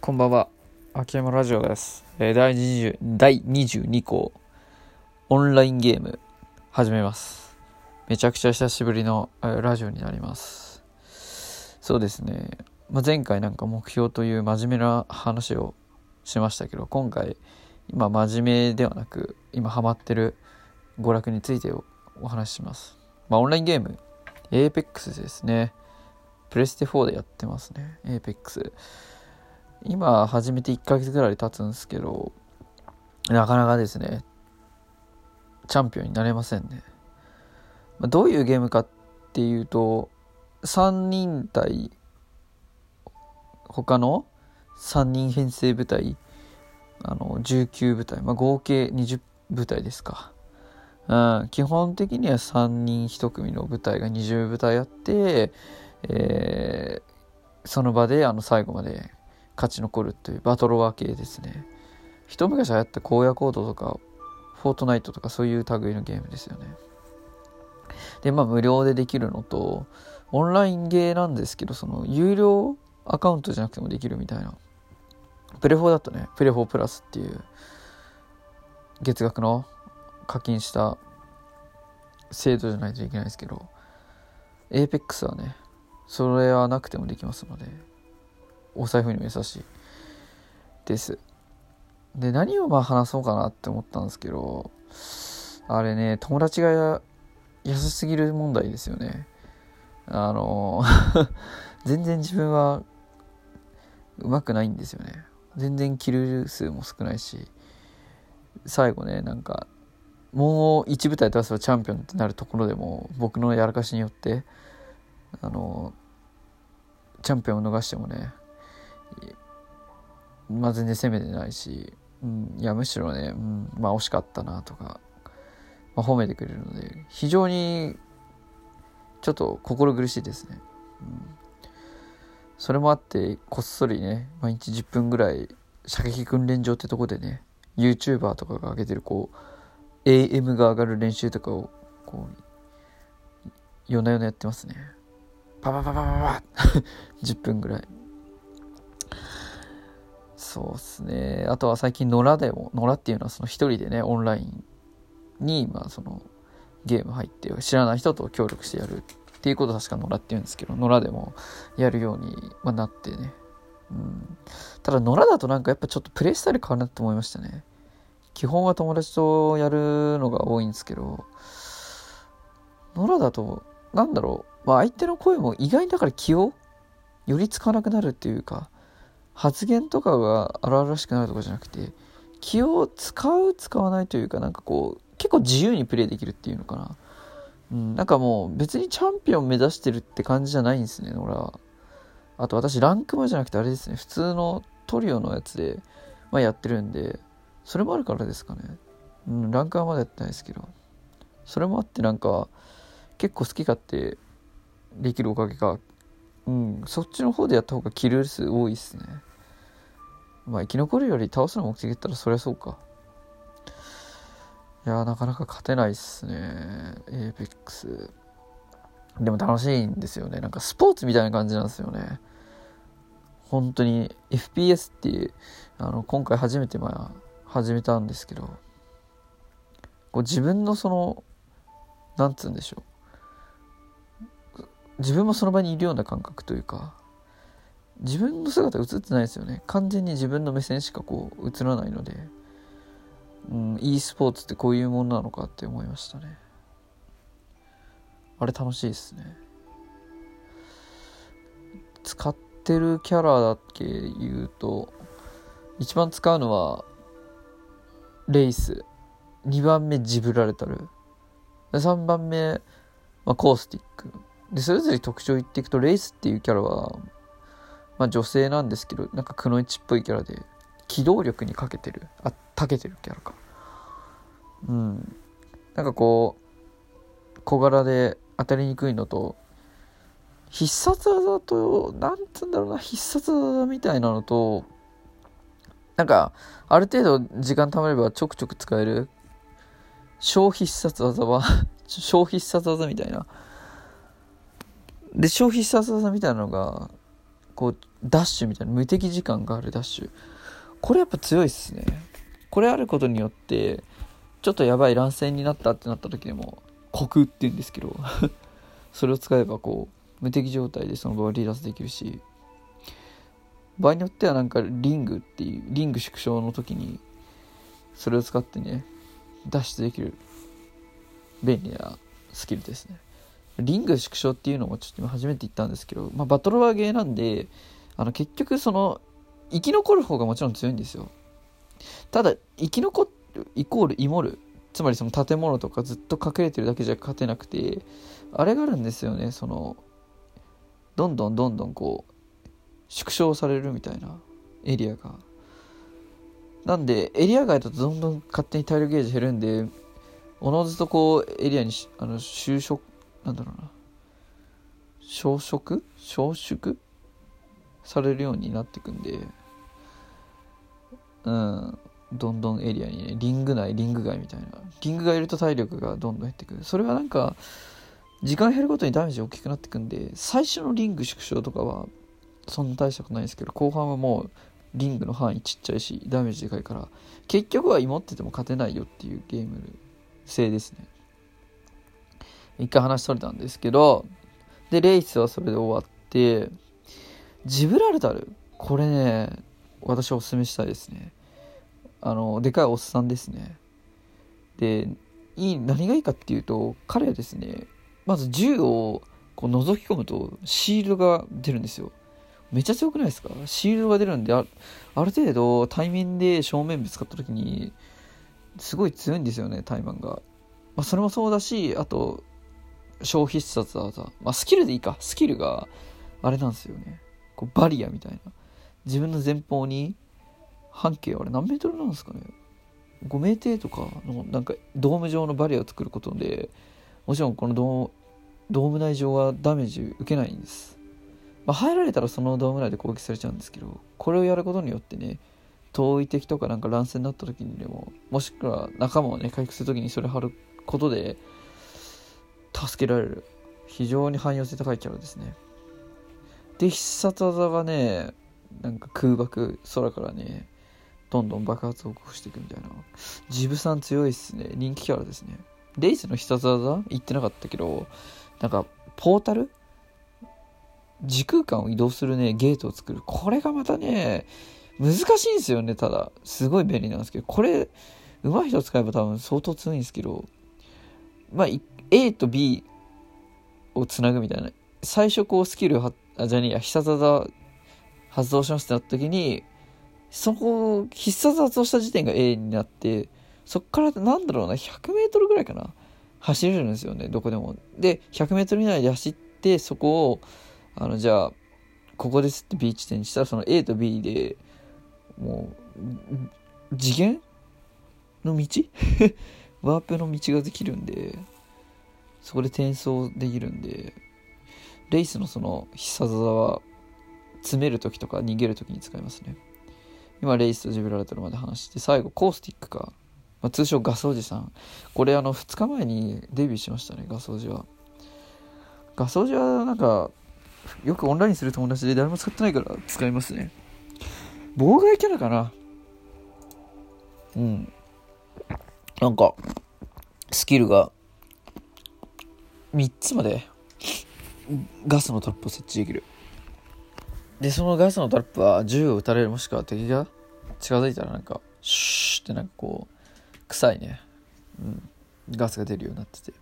こんばんは。秋山ラジオです。えー第20第22項、オンラインゲーム、始めます。めちゃくちゃ久しぶりの、えーラジオになります。そうですね。まあ、前回なんか目標という真面目な話をしましたけど、今回、今真面目ではなく、今ハマってる娯楽についてお話しします。まあ、オンラインゲーム、Apex ですね。プレステ4でやってますね。Apex。今始めて1ヶ月ぐらい経つんですけど、なかなかですね、チャンピオンになれませんね。まあ、どういうゲームかっていうと、3人対他の3人編成部隊、あの、19部隊、まあ、合計20部隊ですか。うん、基本的には3人1組の部隊が20部隊あって、えーその場であの最後まで勝ち残るというバトロワー系ですね。一昔流行った荒野コードとかフォートナイトとかそういう類のゲームですよね。でまあ無料でできるのとオンラインゲーなんですけどその有料アカウントじゃなくてもできるみたいな。プレフォーだとね。プレフォープラスっていう月額の課金した制度じゃないといけないですけど APEX はねそれはなくてもできますので。お財布にも優しいです。で何をまあ話そうかなって思ったんですけどあれね友達が優しすぎる問題ですよね。あの 全然自分は上手くないんですよね。全然キル数も少ないし最後ねなんかもう1部隊出せばチャンピオンってなるところでも僕のやらかしによってあのチャンピオンを逃してもねまあ全然攻めてないし、うん、いやむしろね、うん、まあ惜しかったなとか、まあ、褒めてくれるので非常にちょっと心苦しいですね、うん、それもあってこっそりね毎日10分ぐらい射撃訓練場ってとこでね YouTuber とかが上げてるこう AM が上がる練習とかをこう夜な夜なやってますね。パパパパパパ10 分ぐらい。そうっすね。あとは最近野良でも野良っていうのはその一人でねオンラインにまあそのゲーム入って知らない人と協力してやるっていうことを確か野良って言うんですけど野良でもやるように、まあ、なってね、うん、ただ野良だとなんかやっぱちょっとプレイスタイル変わるなって思いましたね。基本は友達とやるのが多いんですけど野良だとなんだろう、まあ、相手の声も意外にだから気を寄りつかなくなるっていうか発言とかが荒々しくなるとかじゃなくて気を使う使わないというかなんかこう結構自由にプレイできるっていうのかな、うん、なんかもう別にチャンピオン目指してるって感じじゃないんですね俺は。あと私ランクマじゃなくてあれですね普通のトリオのやつで、まあ、やってるんでそれもあるからですかね、うん、ランクはまだやってないですけど。それもあってなんか結構好き勝手できるおかげかうん。そっちの方でやった方がキル数多いっすね。まあ生き残るより倒すの目的だったらそりゃそうか。いやなかなか勝てないっすね。エーペックス。でも楽しいんですよね。なんかスポーツみたいな感じなんですよね。本当に FPS っていうあの今回初めてまあ始めたんですけどこう自分のそのなんつうんでしょう。自分もその場にいるような感覚というか自分の姿映ってないですよね。完全に自分の目線しかこう映らないので、うん、e スポーツってこういうものなのかって思いましたね。あれ楽しいですね。使ってるキャラだけ言うと一番使うのはレイス。2番目ジブラルタル。3番目、まあ、コースティック。でそれぞれ特徴言っていくとレイスっていうキャラは、まあ、女性なんですけどなんかくのいちっぽいキャラで機動力にかけてる。あたけてるキャラか。うん。なんかこう小柄で当たりにくいのと必殺技となんつうんだろうな必殺技みたいなのとなんかある程度時間貯めればちょくちょく使える小必殺技は 小必殺技みたいなで小必殺技みたいなのがこうダッシュみたいな無敵時間があるダッシュ。これやっぱ強いっすね。これあることによってちょっとやばい乱戦になったってなった時でも虚空って言うんですけど それを使えばこう無敵状態でその場を離脱できるし場合によってはなんかリングっていうリング縮小の時にそれを使ってね脱出できる便利なスキルですね。リング縮小っていうのもちょっと今初めて言ったんですけど、まあ、バトルワーゲーなんであの結局その生き残る方がもちろん強いんですよ。ただ生き残るイコールイモるつまりその建物とかずっと隠れてるだけじゃ勝てなくてあれがあるんですよねそのどんどんどんどんこう縮小されるみたいなエリアが。なんでエリア外だとどんどん勝手に体力ゲージ減るんでおのずとこうエリアにあの就職なんだろうな。消食？消縮されるようになっていくんで。うん。どんどんエリアにねリング内リング外みたいな。リングがいると体力がどんどん減ってくる。それはなんか時間減るごとにダメージ大きくなってくんで最初のリング縮小とかはそんな大したことないですけど後半はもうリングの範囲ちっちゃいしダメージでかいから結局は芋ってても勝てないよっていうゲーム性ですね。一回話それたんですけどでレースはそれで終わってジブラルタル？これね私おすすめしたいですね。あのでかいおっさんですね。でいい何がいいかっていうと彼はですねまず銃をこう覗き込むとシールドが出るんですよ。めっちゃ強くないですか？シールドが出るんであある程度対面で正面ぶつかった時にすごい強いんですよねタイマンが、まあ、それもそうだしあと消費必殺技、まあ、スキルでいいか。スキルがあれなんですよね。こうバリアみたいな。自分の前方に半径あれ何メートルなんですかね。5メートルとかのなんかドーム状のバリアを作ることでもちろんこのドーム内上はダメージ受けないんです。まあ、入られたらそのドーム内で攻撃されちゃうんですけどこれをやることによってね遠い敵とかなんか乱戦になった時にでももしくは仲間をね回復する時にそれ貼ることで助けられる。非常に汎用性高いキャラですね。で必殺技がねなんか空爆空からねどんどん爆発を起こしていくみたいな。ジブさん強いっすね。人気キャラですね。レイスの必殺技？言ってなかったけどなんかポータル？時空間を移動するね、ゲートを作る。これがまたね、難しいんですよね、ただ。すごい便利なんですけど、これ、上手い人使えば多分相当強いんですけど、まあ、A と B をつなぐみたいな。最初こうスキルは、あ、じゃねえや、必殺技発動しますってなった時に、そこ、必殺発動した時点が A になって、そっからなんだろうな、100メートルぐらいかな。走れるんですよね、どこでも。で、100メートル以内で走って、そこを、あの、じゃあ、ここですって B 地点にしたら、その A と B で、もう、次元の道？ワープの道ができるんで、そこで転送できるんで、レイスのその必殺技は、詰める時とか逃げる時に使いますね。今、レイスとジブラルタルまで話して、最後、コースティックか。まあ、通称ガソージさん。これ、あの、2日前にデビューしましたね、ガソージは。ガソージは、なんか、よくオンラインする友達で誰も使ってないから使いますね。妨害キャラかなうん。なんか、スキルが3つまでガスのトラップを設置できる。で、そのガスのトラップは銃を撃たれるもしくは敵が近づいたらなんか、シューってなんかこう、臭いね。うん。ガスが出るようになってて。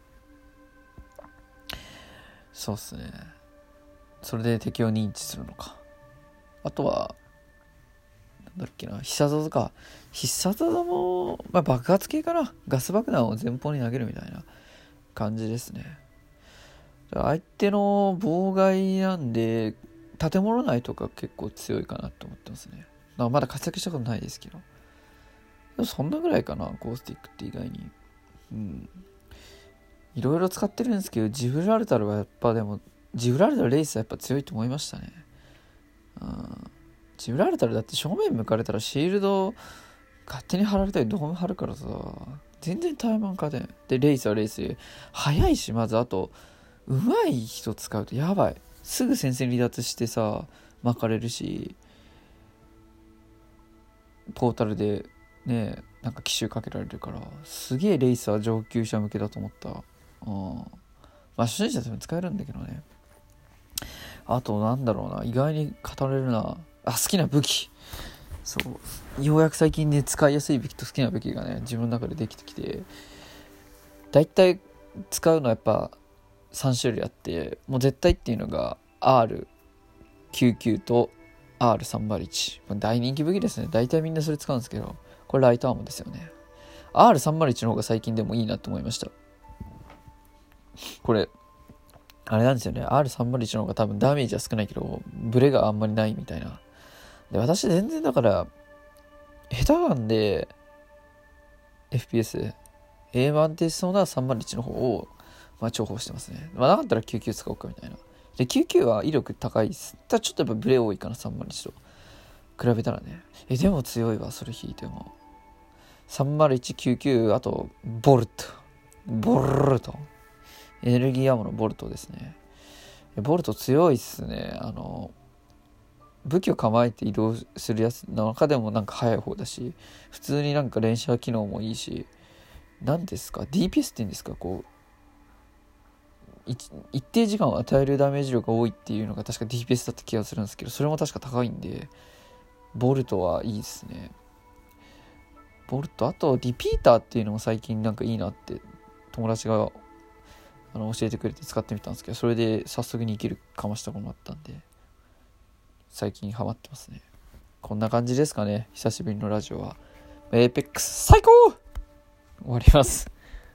そうっすね。それで敵を認知するのかあとはなんだっけな必殺技か必殺技も、まあ、爆発系かなガス爆弾を前方に投げるみたいな感じですね相手の妨害なんで建物内とか結構強いかなと思ってますねまだ活躍したことないですけどでもそんなぐらいかなコースティックって意外にうんいろいろ使ってるんですけどジブラルタルはやっぱでもジブラルタルレイスはやっぱ強いと思いましたね。うん。ジブラルタルだって正面向かれたらシールド勝手に貼られたりドーム貼るからさ、全然タイマン勝てん。で、レイスはレイス。早いし、まずあと、上手い人使うとやばい。すぐ先生離脱してさ、巻かれるしトータルでねなんか奇襲かけられるからすげえレイサー上級者向けだと思った。うん。まあ初心者でも使えるんだけどね。あとなんだろうな。意外に語れるな。あ好きな武器。そう。ようやく最近ね使いやすい武器と好きな武器がね自分の中でできてきて。大体使うのはやっぱ3種類あってもう絶対っていうのが R99 と R301 大人気武器ですね。大体みんなそれ使うんですけどこれライトアームですよね。R301 の方が最近でもいいなと思いました。これあれなんですよね。R301 の方が多分ダメージは少ないけどブレがあんまりないみたいな。で私全然だから下手なんで FPS A 版テストの301の方を、まあ、重宝してますね。まあ、なかったら99使おうかみたいな。で、99は威力高いです。ただちょっとやっぱブレ多いかな、301と。比べたらね。え、でも強いわ、それ引いても。30199、あと、ボルト。ボルト。エネルギーアームのボルトですね。ボルト強いっすね。あの、武器を構えて移動するやつの中でもなんか速い方だし、普通になんか連射機能もいいし、何ですか？DPS っていうんですか？こう一定時間を与えるダメージ量が多いっていうのが確か DPS だった気がするんですけどそれも確か高いんでボルトはいいですね。ボルトあとリピーターっていうのも最近なんかいいなって友達があの教えてくれて使ってみたんですけどそれで早速に生きるかましたこともあったんで最近ハマってますね。こんな感じですかね久しぶりのラジオは。エーペックス最高！終わります。